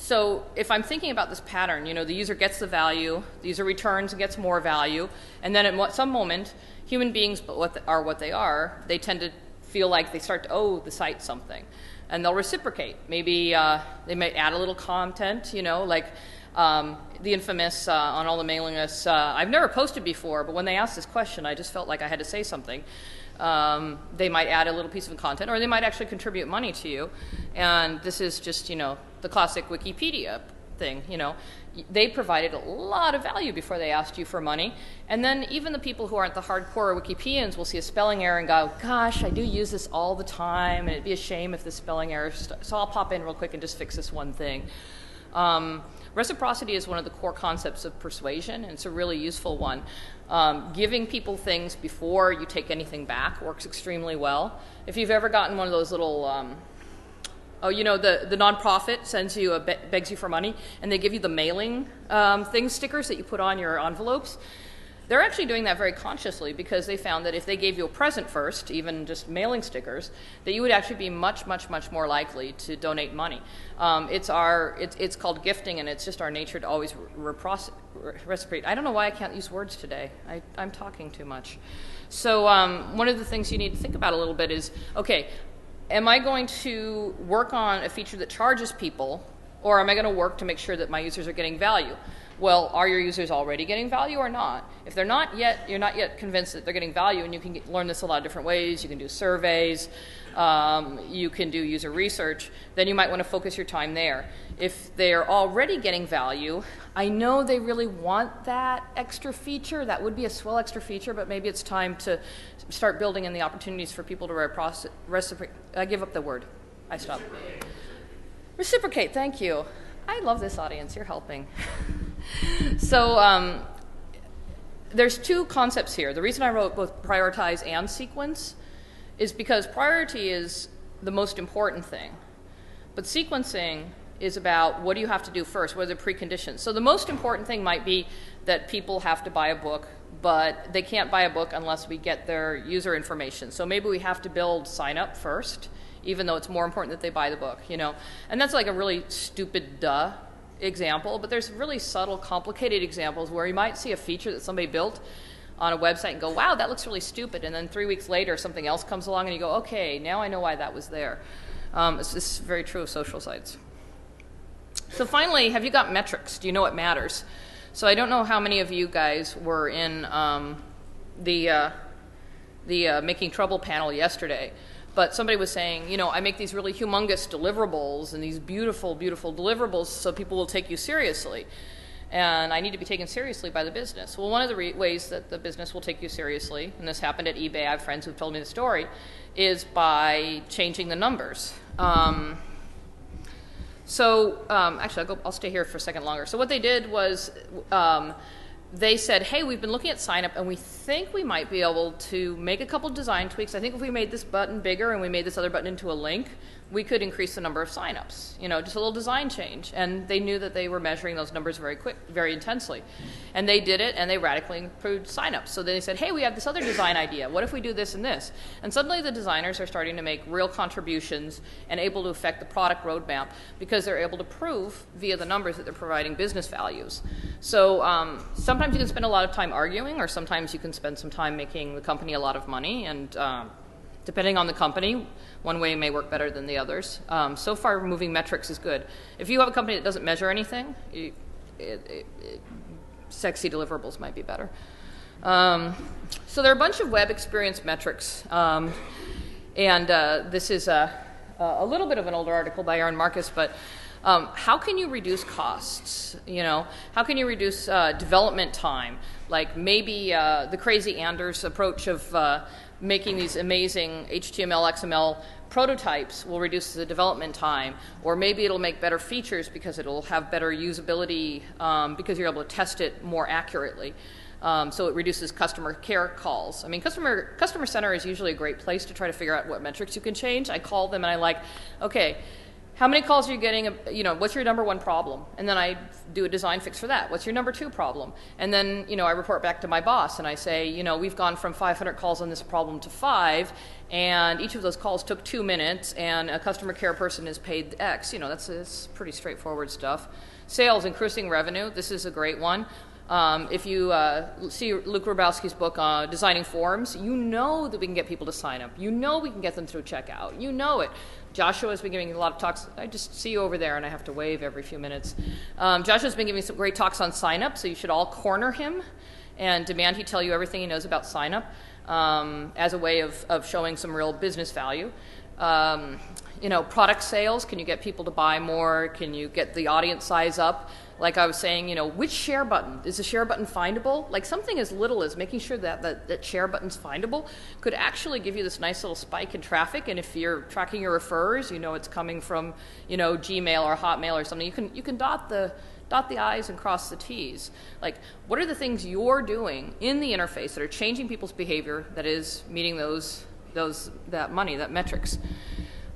so if I'm thinking about this pattern, you know, the user gets the value, the user returns and gets more value, and then at some moment, human beings are what they are. They tend to feel like they start to owe the site something, and they'll reciprocate. Maybe uh, they might add a little content, you know, like um, the infamous uh, on all the mailing lists. Uh, I've never posted before, but when they asked this question, I just felt like I had to say something. Um, they might add a little piece of content, or they might actually contribute money to you. And this is just, you know, the classic Wikipedia thing. You know, they provided a lot of value before they asked you for money. And then even the people who aren't the hardcore Wikipedians will see a spelling error and go, "Gosh, I do use this all the time, and it'd be a shame if the spelling error." So I'll pop in real quick and just fix this one thing. Um, reciprocity is one of the core concepts of persuasion, and it's a really useful one. Um, giving people things before you take anything back works extremely well. If you've ever gotten one of those little, um, oh, you know, the, the nonprofit sends you a be- begs you for money, and they give you the mailing um, thing stickers that you put on your envelopes. They're actually doing that very consciously because they found that if they gave you a present first, even just mailing stickers, that you would actually be much, much, much more likely to donate money. Um, it's our, it's, it's called gifting, and it's just our nature to always reciprocate. I don't know why I can't use words today. I, I'm talking too much. So um, one of the things you need to think about a little bit is, okay, am I going to work on a feature that charges people, or am I going to work to make sure that my users are getting value? Well, are your users already getting value or not? If they're not yet, you're not yet convinced that they're getting value, and you can get, learn this a lot of different ways. You can do surveys, um, you can do user research, then you might want to focus your time there. If they're already getting value, I know they really want that extra feature. That would be a swell extra feature, but maybe it's time to start building in the opportunities for people to reciprocate. I give up the word. I stop. Reciprocate, thank you. I love this audience. You're helping. so, um, there's two concepts here. The reason I wrote both prioritize and sequence is because priority is the most important thing. But sequencing is about what do you have to do first? What are the preconditions? So the most important thing might be that people have to buy a book, but they can't buy a book unless we get their user information. So maybe we have to build sign up first, even though it's more important that they buy the book, you know. And that's like a really stupid duh example, but there's really subtle, complicated examples where you might see a feature that somebody built on a website and go, wow, that looks really stupid. And then three weeks later, something else comes along and you go, okay, now I know why that was there. Um, it's, it's very true of social sites. So finally, have you got metrics? Do you know what matters? So I don't know how many of you guys were in um, the uh, the uh, making trouble panel yesterday, but somebody was saying, you know, I make these really humongous deliverables and these beautiful, beautiful deliverables so people will take you seriously. And I need to be taken seriously by the business. Well, one of the re- ways that the business will take you seriously, and this happened at eBay, I have friends who've told me the story, is by changing the numbers. Um, so um, actually, I'll, go, I'll, stay here for a second longer. So what they did was um, they said, "Hey, we've been looking at sign up, and we think we might be able to make a couple design tweaks. I think if we made this button bigger and we made this other button into a link, we could increase the number of signups. You know, just a little design change. And they knew that they were measuring those numbers very quick, very intensely. And they did it, and they radically improved signups. So then they said, hey, we have this other design idea. What if we do this and this? And suddenly the designers are starting to make real contributions and able to affect the product roadmap because they're able to prove via the numbers that they're providing business values. So um, sometimes you can spend a lot of time arguing, or sometimes you can spend some time making the company a lot of money. And uh, depending on the company, one way may work better than the others. Um, so far, moving metrics is good. If you have a company that doesn't measure anything, you, it, it, it, sexy deliverables might be better. Um, so there are a bunch of web experience metrics, um, and uh, this is a, a little bit of an older article by Aaron Marcus, but um, how can you reduce costs? You know, how can you reduce uh, development time? Like maybe uh, the crazy Anders approach of uh, making these amazing HTML, XML prototypes will reduce the development time, or maybe it'll make better features because it'll have better usability um, because you're able to test it more accurately. Um, so it reduces customer care calls. I mean, customer customer center is usually a great place to try to figure out what metrics you can change. I call them and I like, okay, how many calls are you getting? You know, what's your number one problem? And then I do a design fix for that. What's your number two problem? And then, you know, I report back to my boss and I say, you know, we've gone from 500 calls on this problem to five, and each of those calls took two minutes, and a customer care person is paid X. You know, that's, that's pretty straightforward stuff. Sales, increasing revenue. This is a great one. Um, if you uh, see Luke Wroblewski's book, uh, Designing Forms, you know that we can get people to sign up. You know we can get them through checkout. You know it. Joshua has been giving a lot of talks. I just see you over there and I have to wave every few minutes. Um, Joshua's been giving some great talks on sign up, so you should all corner him and demand he tell you everything he knows about sign up um, as a way of, of showing some real business value. Um, you know, product sales, can you get people to buy more? Can you get the audience size up? Like I was saying, you know, which share button? Is the share button findable? Like something as little as making sure that, that that share button's findable could actually give you this nice little spike in traffic. And if you're tracking your referrers, you know it's coming from, you know, Gmail or Hotmail or something. You can you can dot the dot the i's and cross the t's. Like what are the things you're doing in the interface that are changing people's behavior that is meeting those those that money, that metrics.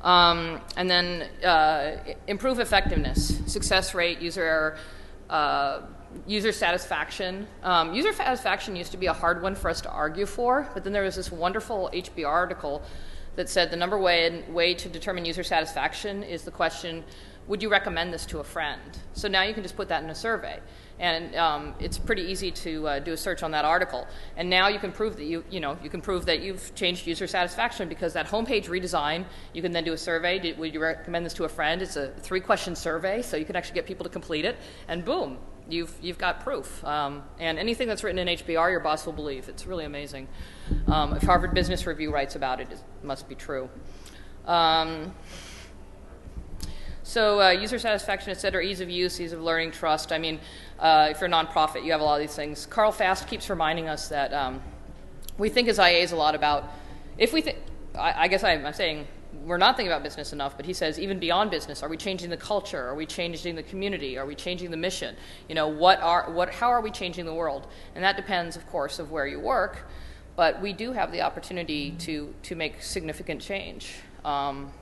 Um, and then uh, improve effectiveness, success rate, user error, uh, user satisfaction. Um, user satisfaction used to be a hard one for us to argue for, but then there was this wonderful HBR article that said the number way, way to determine user satisfaction is the question would you recommend this to a friend? So now you can just put that in a survey. And um, it's pretty easy to uh, do a search on that article. And now you can prove that you, you know, you can prove that you've changed user satisfaction because that homepage redesign. You can then do a survey. Did, would you recommend this to a friend? It's a three-question survey, so you can actually get people to complete it, and boom, you've you've got proof. Um, and anything that's written in HBR, your boss will believe. It's really amazing. Um, if Harvard Business Review writes about it, it must be true. Um, so uh, user satisfaction, et cetera, ease of use, ease of learning, trust. I mean, uh, if you're a nonprofit, you have a lot of these things. Karl Fast keeps reminding us that um, we think as IAs a lot about if we think. I, guess I'm, I'm saying we're not thinking about business enough, but he says even beyond business, are we changing the culture? Are we changing the community? Are we changing the mission? You know, what are what how are we changing the world? And that depends, of course, of where you work, but we do have the opportunity to to make significant change. Um,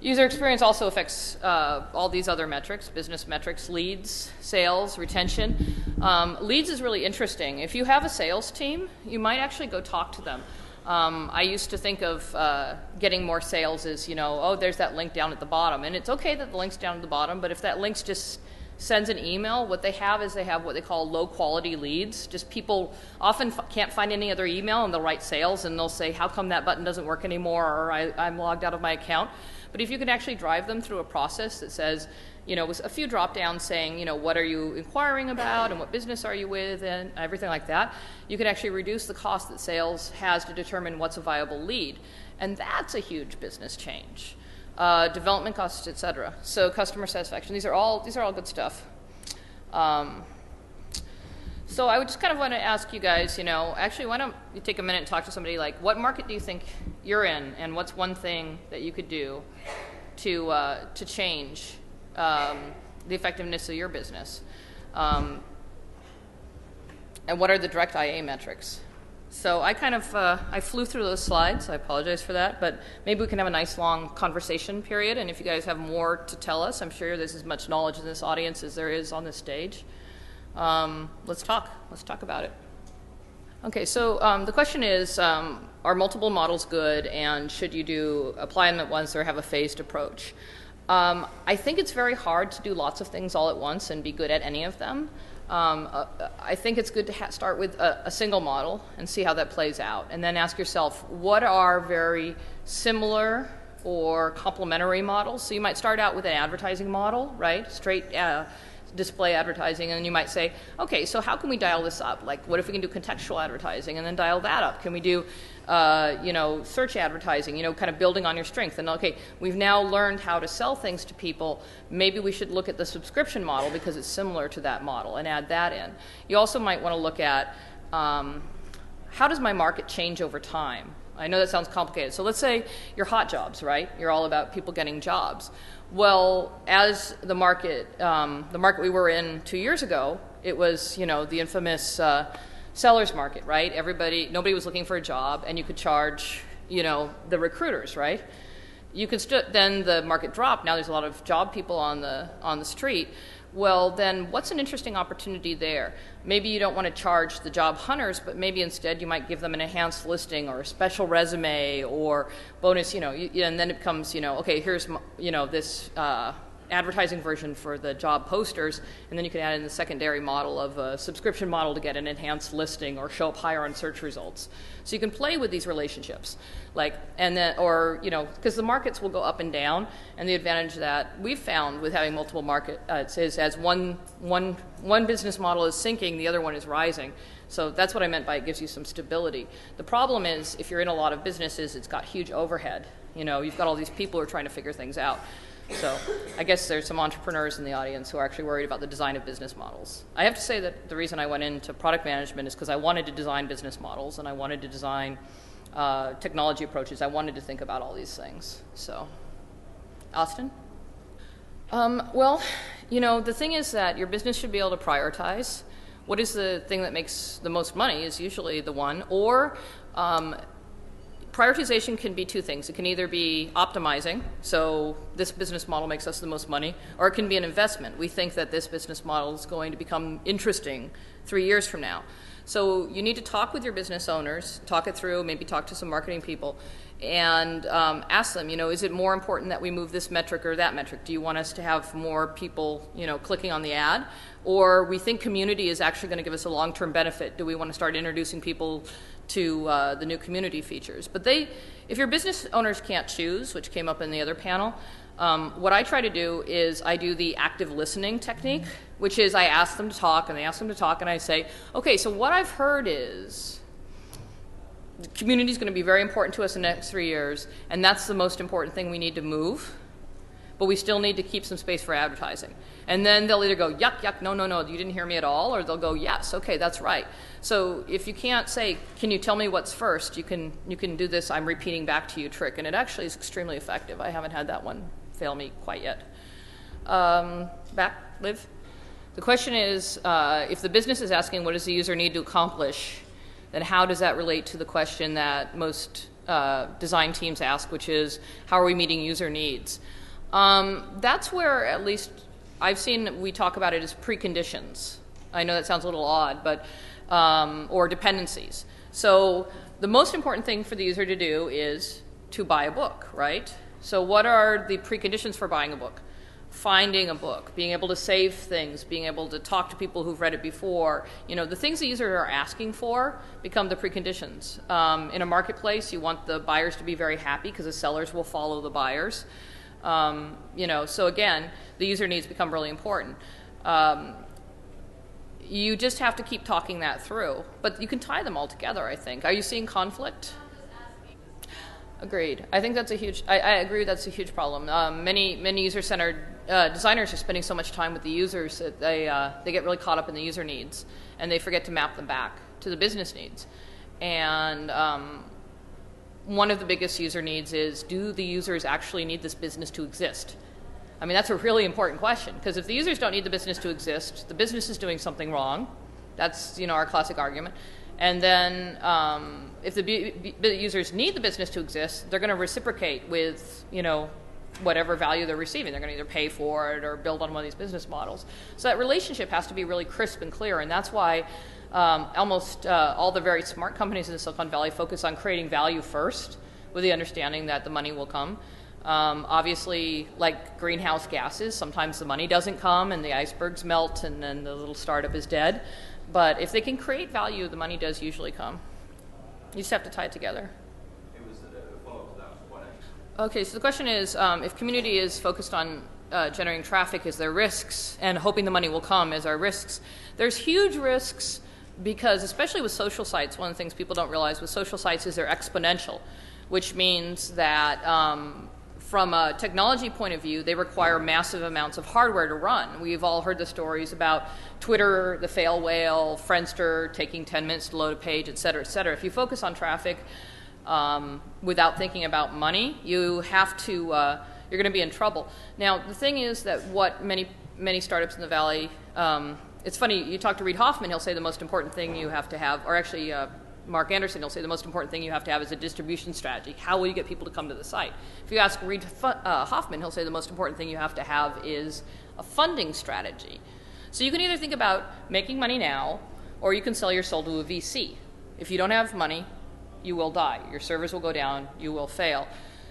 User experience also affects uh, all these other metrics, business metrics, leads, sales, retention. Um, leads is really interesting. If you have a sales team, you might actually go talk to them. Um, I used to think of uh, getting more sales as, you know, oh, there's that link down at the bottom. And it's okay that the link's down at the bottom, but if that link's just sends an email, what they have is they have what they call low quality leads. Just people often f- can't find any other email and they'll write sales and they'll say, how come that button doesn't work anymore or I, I'm logged out of my account. But if you can actually drive them through a process that says, you know, with a few drop downs saying, you know, what are you inquiring about and what business are you with and everything like that, you can actually reduce the cost that sales has to determine what's a viable lead. And that's a huge business change. Uh, development costs, et cetera. So customer satisfaction. These are all these are all good stuff. Um, so I would just kind of want to ask you guys, you know, actually, why don't you take a minute and talk to somebody like, what market do you think you're in, and what's one thing that you could do to uh, to change um, the effectiveness of your business, um, and what are the direct IA metrics? So I kind of uh, I flew through those slides. I apologize for that, but maybe we can have a nice long conversation period. And if you guys have more to tell us, I'm sure there's as much knowledge in this audience as there is on this stage. Um, let's talk. Let's talk about it. Okay, so um, the question is um, Are multiple models good, and should you do apply them at once or have a phased approach? Um, I think it's very hard to do lots of things all at once and be good at any of them. Um, uh, I think it's good to start with a, a, single model and see how that plays out, and then ask yourself what are very similar or complementary models. So you might start out with an advertising model, right? Straight. Uh, display advertising, and you might say, okay, so how can we dial this up? Like, what if we can do contextual advertising and then dial that up? Can we do, uh, you know, search advertising? You know, kind of building on your strength. And okay, we've now learned how to sell things to people. Maybe we should look at the subscription model because it's similar to that model and add that in. You also might want to look at um, how does my market change over time? I know that sounds complicated. So let's say you're HotJobs, right? You're all about people getting jobs. Well, as the market, um, the market we were in two years ago, it was you know the infamous uh, sellers market, right? Everybody, nobody was looking for a job, and you could charge you know the recruiters, right? You could st- then the market dropped. Now there's a lot of job people on the on the street. Well, then what's an interesting opportunity there? Maybe you don't want to charge the job hunters, but maybe instead you might give them an enhanced listing or a special resume or bonus, you know, and then it becomes, you know, okay, here's, you know, this uh, advertising version for the job posters, and then you can add in the secondary model of a subscription model to get an enhanced listing or show up higher on search results. So you can play with these relationships, like and then or you know because the markets will go up and down, and the advantage that we've found with having multiple markets uh, is as one one one business model is sinking, the other one is rising. So that's what I meant by it gives you some stability. The problem is if you're in a lot of businesses, it's got huge overhead. You know, you've got all these people who are trying to figure things out. So I guess there's some entrepreneurs in the audience who are actually worried about the design of business models. I have to say that the reason I went into product management is because I wanted to design business models and I wanted to design uh, technology approaches. I wanted to think about all these things. So, Austin? Um, well, you know, the thing is that your business should be able to prioritize. What is the thing that makes the most money is usually the one, or um, prioritization can be two things. It can either be optimizing, so this business model makes us the most money, or it can be an investment. We think that this business model is going to become interesting three years from now. So you need to talk with your business owners, talk it through, maybe talk to some marketing people, and um, ask them, you know, is it more important that we move this metric or that metric? Do you want us to have more people, you know, clicking on the ad? Or we think community is actually going to give us a long term benefit. Do we want to start introducing people to uh, the new community features? But they, if your business owners can't choose, which came up in the other panel, um, what I try to do is I do the active listening technique, which is I ask them to talk and they ask them to talk, and I say, okay, so what I've heard is the community is going to be very important to us in the next three years, and that's the most important thing we need to move. But we still need to keep some space for advertising. And then they'll either go, yuck, yuck, no, no, no, you didn't hear me at all, or they'll go, yes, okay, that's right. So if you can't say, can you tell me what's first, you can, you can do this I'm repeating back to you trick, and it actually is extremely effective. I haven't had that one fail me quite yet. Um, back, Liv? The question is uh, if the business is asking what does the user need to accomplish, then how does that relate to the question that most uh, design teams ask, which is how are we meeting user needs? Um, that's where, at least, I've seen we talk about it as preconditions. I know that sounds a little odd, but um, or dependencies. So the most important thing for the user to do is to buy a book, right? So what are the preconditions for buying a book? finding a book, being able to save things, being able to talk to people who've read it before. You know, the things the users are asking for become the preconditions. Um, in a marketplace, you want the buyers to be very happy because the sellers will follow the buyers. Um, you know, so again, the user needs become really important. Um, you just have to keep talking that through, but you can tie them all together. I think. Are you seeing conflict? Agreed. I think that's a huge. I, I agree. That's a huge problem. Um, many many user centered uh, designers are spending so much time with the users that they uh, they get really caught up in the user needs and they forget to map them back to the business needs. And um, one of the biggest user needs is: Do the users actually need this business to exist? I mean, that's a really important question because if the users don't need the business to exist, the business is doing something wrong. That's you know our classic argument. And then um, if the users need the business to exist, they're going to reciprocate with, you know, whatever value they're receiving. They're going to either pay for it or build on one of these business models. So that relationship has to be really crisp and clear, and that's why um, almost uh, all the very smart companies in the Silicon Valley focus on creating value first, with the understanding that the money will come. Um, obviously, like greenhouse gases, sometimes the money doesn't come and the icebergs melt and then the little startup is dead. But if they can create value, the money does usually come. You just have to tie it together. Okay, so the question is um, if community is focused on uh, generating traffic, is there risks? And hoping the money will come, is there risks? There's huge risks because, especially with social sites, one of the things people don't realize with social sites is they're exponential, which means that um, from a technology point of view, they require massive amounts of hardware to run. We've all heard the stories about Twitter, the fail whale, Friendster taking 10 minutes to load a page, et cetera, et cetera. If you focus on traffic um, without thinking about money, you have to, uh, you're going to be in trouble. Now, the thing is that what many, many startups in the Valley, um, it's funny, you talk to Reid Hoffman, he'll say the most important thing you have to have, or actually, uh, Marc Andreessen, he'll say the most important thing you have to have is a distribution strategy. How will you get people to come to the site? If you ask Reid uh, Hoffman, he'll say the most important thing you have to have is a funding strategy. So you can either think about making money now, or you can sell your soul to a VC. If you don't have money, you will die. Your servers will go down, you will fail.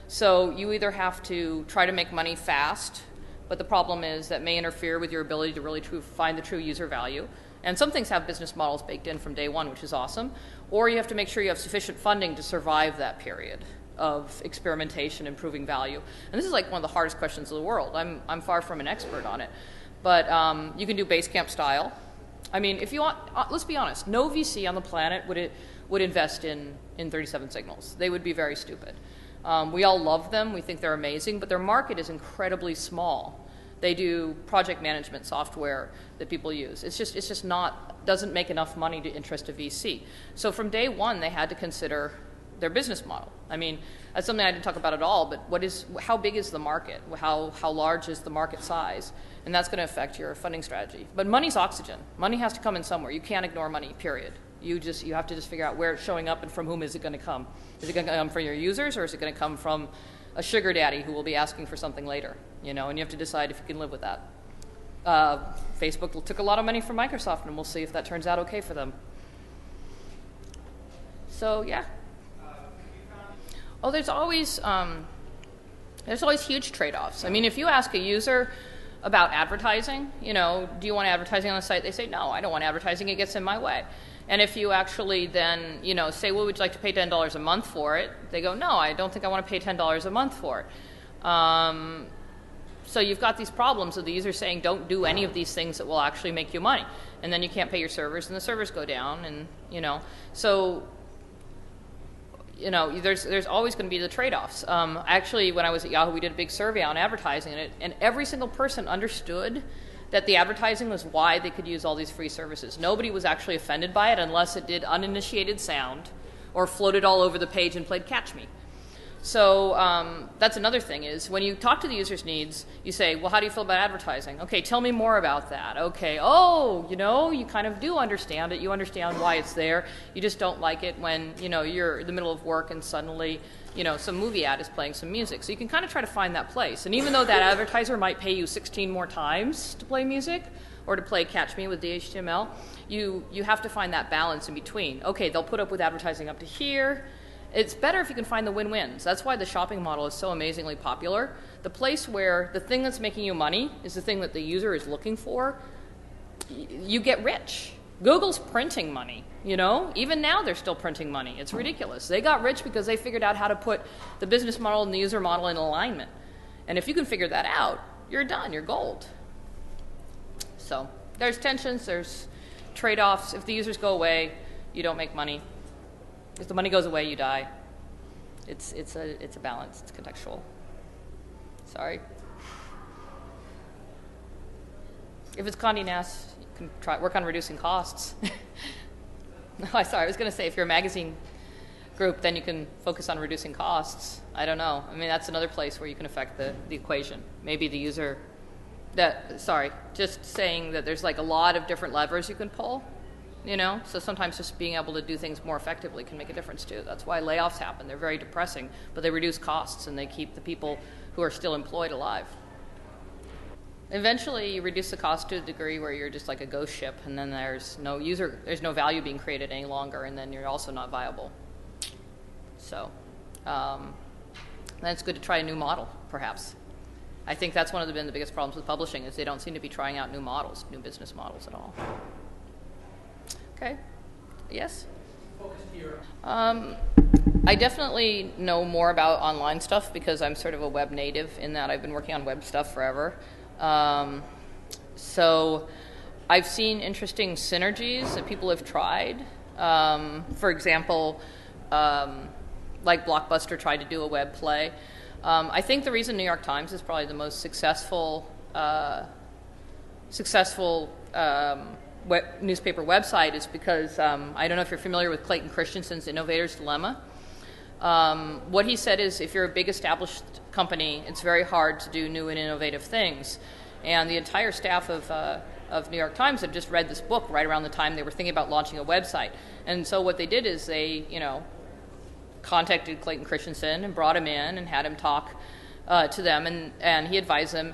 So you either have to try to make money fast, but the problem is that may interfere with your ability to really true, find the true user value. And some things have business models baked in from day one, which is awesome or you have to make sure you have sufficient funding to survive that period of experimentation and proving value. And this is like one of the hardest questions of the world. I'm, I'm far from an expert on it. But um, you can do Basecamp style. I mean, if you want, uh, let's be honest, no VC on the planet would, it, would invest in, in 37 signals. They would be very stupid. Um, we all love them, we think they're amazing, but their market is incredibly small. They do project management software that people use. It's just, it's just not, doesn't make enough money to interest a VC. So from day one, they had to consider their business model. I mean, that's something I didn't talk about at all, but what is, how big is the market? How, how large is the market size? And that's going to affect your funding strategy. But money's oxygen. Money has to come in somewhere. You can't ignore money, period. You just you have to just figure out where it's showing up and from whom is it going to come. Is it going to come from your users or is it going to come from a sugar daddy who will be asking for something later, you know, and you have to decide if you can live with that. Uh, Facebook took a lot of money from Microsoft, and we'll see if that turns out okay for them. So yeah. Oh, there's always um, there's always huge trade-offs. I mean, if you ask a user about advertising, you know, do you want advertising on the site? They say no, I don't want advertising. It gets in my way. And if you actually then, you know, say, well, would you like to pay ten dollars a month for it? They go, no, I don't think I want to pay ten dollars a month for it. Um, so you've got these problems of the user saying, don't do any of these things that will actually make you money, and then you can't pay your servers, and the servers go down, and you know, so you know, there's there's always going to be the trade-offs. Um, actually, when I was at Yahoo, we did a big survey on advertising, and, it, and every single person understood that the advertising was why they could use all these free services. Nobody was actually offended by it unless it did uninitiated sound or floated all over the page and played Catch Me. So um, that's another thing is when you talk to the user's needs, you say, well, how do you feel about advertising? Okay, tell me more about that. Okay, oh, you know, you kind of do understand it. You understand why it's there. You just don't like it when, you know, you're in the middle of work and suddenly, you know, some movie ad is playing some music. So you can kind of try to find that place. And even though that advertiser might pay you 16 more times to play music or to play Catch Me with the HTML, you, you have to find that balance in between. Okay, they'll put up with advertising up to here it's better if you can find the win wins. That's why the shopping model is so amazingly popular. The place where the thing that's making you money is the thing that the user is looking for, you get rich. Google's printing money, you know? Even now they're still printing money. It's ridiculous. They got rich because they figured out how to put the business model and the user model in alignment. And if you can figure that out, you're done, you're gold. So there's tensions, there's trade offs. If the users go away, you don't make money. If the money goes away, you die. It's, it's, a, it's a balance, it's contextual. Sorry. If it's Condé Nast, can try, work on reducing costs. no, oh, I sorry, I was going to say if you're a magazine group, then you can focus on reducing costs. I don't know. I mean, that's another place where you can affect the, the equation. Maybe the user, that, sorry, just saying that there's like a lot of different levers you can pull you know so sometimes just being able to do things more effectively can make a difference too that's why layoffs happen they're very depressing but they reduce costs and they keep the people who are still employed alive eventually you reduce the cost to a degree where you're just like a ghost ship and then there's no user there's no value being created any longer and then you're also not viable so um, then it's good to try a new model perhaps i think that's one of the, been the biggest problems with publishing is they don't seem to be trying out new models new business models at all Okay. Yes? Um, I definitely know more about online stuff because I'm sort of a web native in that I've been working on web stuff forever. Um, so I've seen interesting synergies that people have tried. Um, for example, um, like Blockbuster tried to do a web play. Um, I think the reason New York Times is probably the most successful, uh, successful um, web, newspaper website is because um, I don't know if you're familiar with Clayton Christensen's Innovator's Dilemma. Um, what he said is if you're a big established company, it's very hard to do new and innovative things. And the entire staff of, uh, of New York Times had just read this book right around the time they were thinking about launching a website. And so what they did is they, you know, contacted Clayton Christensen and brought him in and had him talk uh, to them, and, and he advised them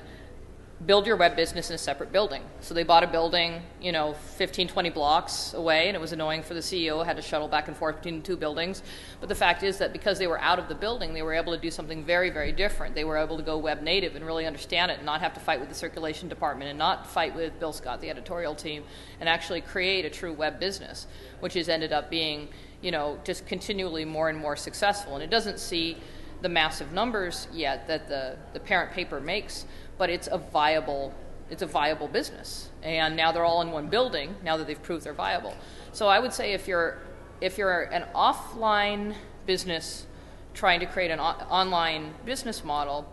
build your web business in a separate building. So they bought a building, you know, 15, 20 blocks away, and it was annoying for the CEO, had to shuttle back and forth between the two buildings. But the fact is that because they were out of the building, they were able to do something very, very different. They were able to go web native and really understand it and not have to fight with the circulation department and not fight with Bill Scott, the editorial team, and actually create a true web business, which has ended up being, you know, just continually more and more successful. And it doesn't see the massive numbers yet that the, the parent paper makes but it's a viable it's a viable business. And now they're all in one building now that they've proved they're viable. So I would say if you're if you're an offline business trying to create an o- online business model,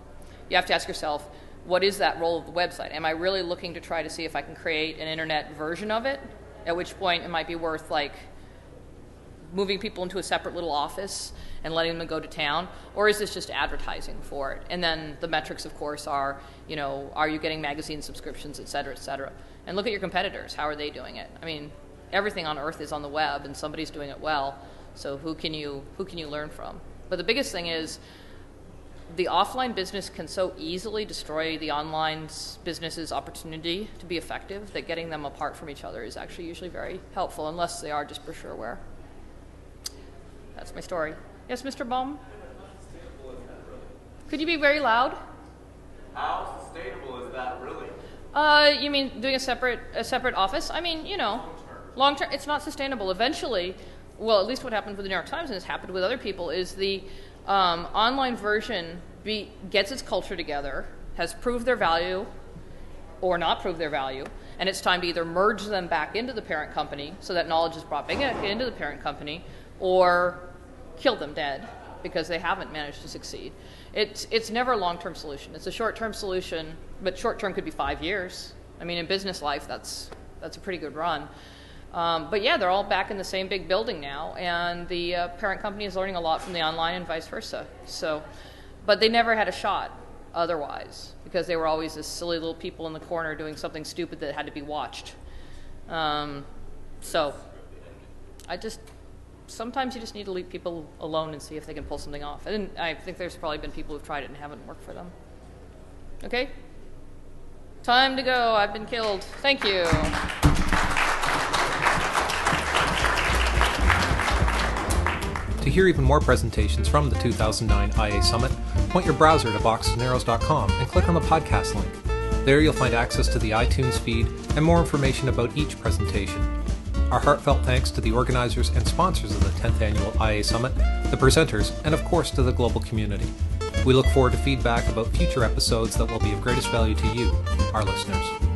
you have to ask yourself, what is that role of the website? Am I really looking to try to see if I can create an internet version of it? At which point it might be worth like moving people into a separate little office and letting them go to town, or is this just advertising for it? And then the metrics, of course, are you know, are you getting magazine subscriptions, et cetera, et cetera? And look at your competitors. How are they doing it? I mean, everything on earth is on the web, and somebody's doing it well. So who can you who can you learn from? But the biggest thing is the offline business can so easily destroy the online business's opportunity to be effective that getting them apart from each other is actually usually very helpful, unless they are just brochureware. That's my story. Yes, Mr. Baum? Could you be very loud? How sustainable is that really? Uh, you mean doing a separate a separate office? I mean, you know, long term, it's not sustainable. Eventually, well, at least what happened with the New York Times and has happened with other people is the um, online version be, gets its culture together, has proved their value or not proved their value, and it's time to either merge them back into the parent company so that knowledge is brought back into the parent company, or kill them dead because they haven't managed to succeed. It's, it's never a long term solution. It's a short term solution, but short term could be five years. I mean, in business life, that's, that's a pretty good run. Um, but yeah, they're all back in the same big building now, and the uh, parent company is learning a lot from the online and vice versa. So, but they never had a shot otherwise because they were always this silly little people in the corner doing something stupid that had to be watched. Um, so, I just sometimes you just need to leave people alone and see if they can pull something off. And I think there's probably been people who've tried it and haven't worked for them. Okay? Time to go. I've been killed. Thank you. To hear even more presentations from the 2009 IA Summit, point your browser to boxesandarrows.com and click on the podcast link. There you'll find access to the iTunes feed and more information about each presentation. Our heartfelt thanks to the organizers and sponsors of the 10th Annual IA Summit, the presenters, and of course to the global community. We look forward to feedback about future episodes that will be of greatest value to you, our listeners.